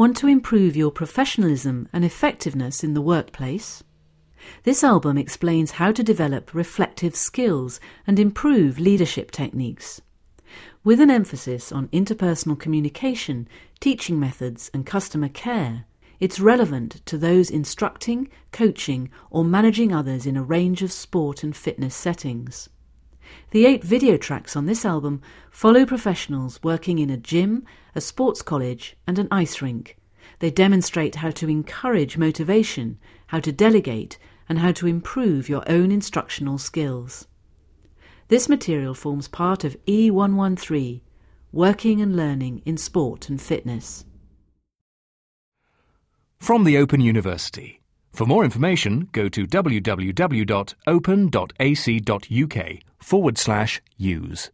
Want to improve your professionalism and effectiveness in the workplace? This album explains how to develop reflective skills and improve leadership techniques. With an emphasis on interpersonal communication, teaching methods, and customer care, it's relevant to those instructing, coaching, or managing others in a range of sport and fitness settings. The eight video tracks on this album follow professionals working in a gym, a sports college, and an ice rink. They demonstrate how to encourage motivation, how to delegate, and how to improve your own instructional skills. This material forms part of E113 Working and Learning in Sport and Fitness. From the Open University. For more information, go to www.open.ac.uk forward slash use.